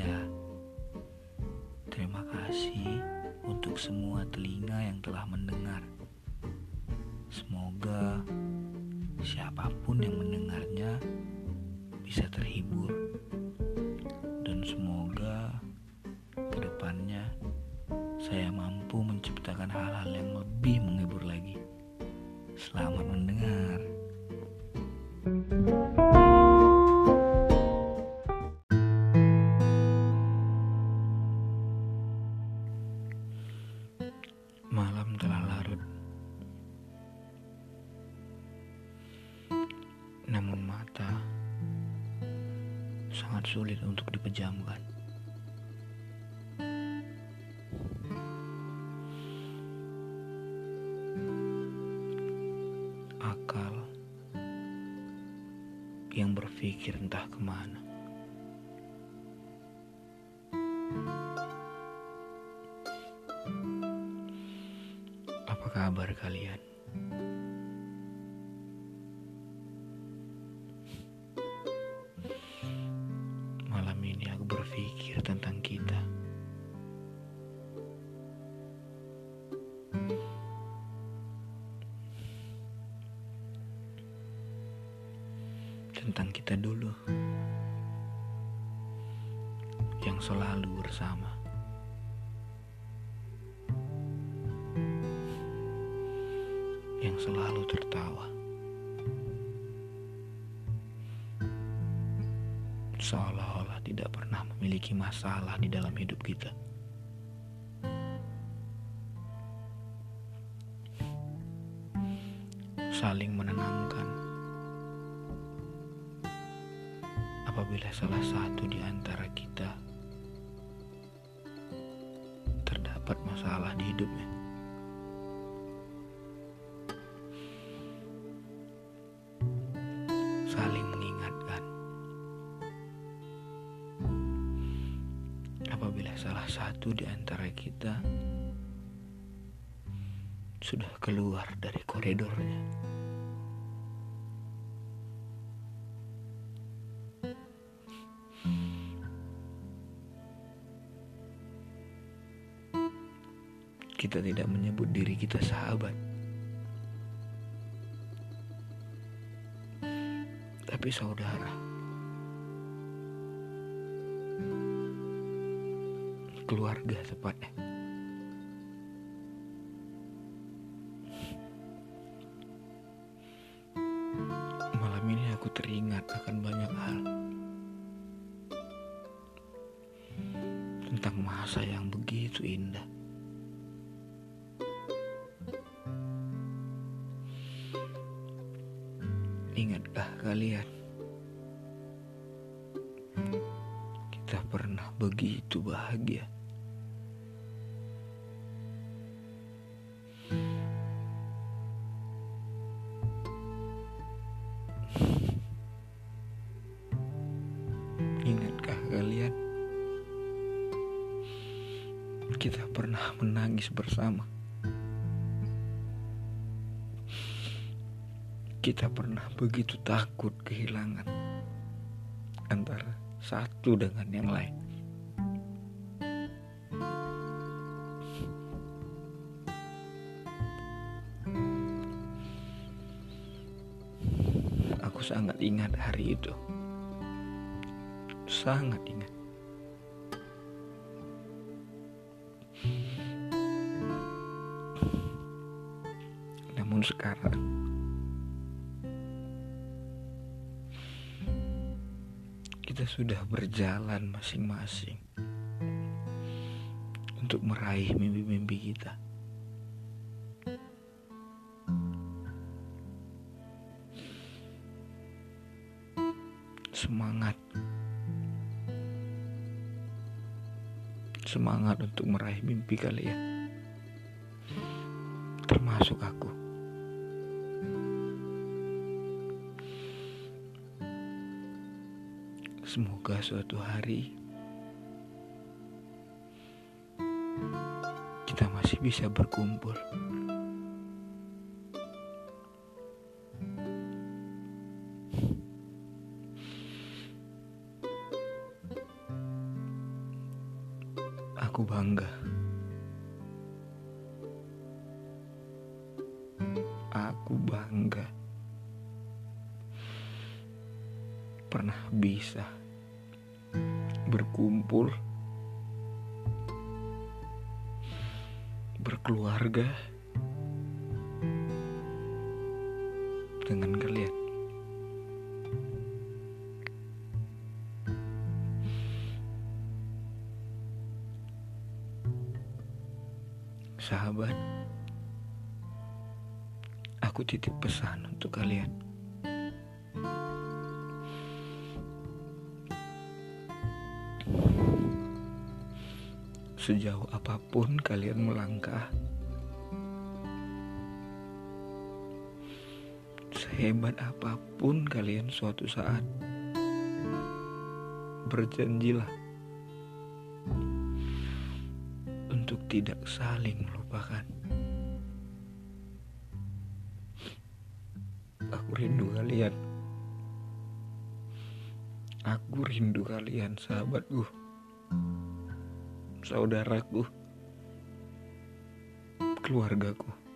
saya. Terima kasih untuk semua telinga yang telah mendengar. Semoga siapa pun yang mendengarnya bisa terhibur. Namun mata sangat sulit untuk dipejamkan. Akal yang berpikir entah ke mana. Apa kabar kalian? Tentang kita dulu. Yang selalu bersama. Yang selalu tertawa. Seolah-olah tidak pernah memiliki masalah di dalam hidup kita. Saling menenangkan. Apabila salah satu di antara kita terdapat masalah di hidupnya. Saling mengingatkan. apabila salah satu di antara kita sudah keluar dari koridornya. Kita tidak menyebut diri kita sahabat. Tapi saudara. keluarga tepatnya. Malam ini aku teringat akan banyak hal tentang masa yang begitu indah. Ingatkah kalian? Kita pernah begitu bahagia. Ingatkah kalian? Kita pernah menangis bersama. Kita pernah begitu takut kehilangan antara satu dengan yang lain. Aku sangat ingat hari itu. Sangat ingat. Namun sekarang kita sudah berjalan masing-masing untuk meraih mimpi-mimpi kita. Semangat. Semangat untuk meraih mimpi kalian. Termasuk aku. Semoga suatu hari kita masih bisa berkumpul. Aku bangga. Aku bangga. Pernah bisa berkumpul berkeluarga dengan kalian. Sahabat, aku titip pesan untuk kalian. Sejauh apa pun kalian melangkah, sehebat apa pun kalian suatu saat, berjanjilah untuk tidak saling melupakan. Aku rindu kalian. Aku rindu kalian, sahabatku saudaraku, keluargaku.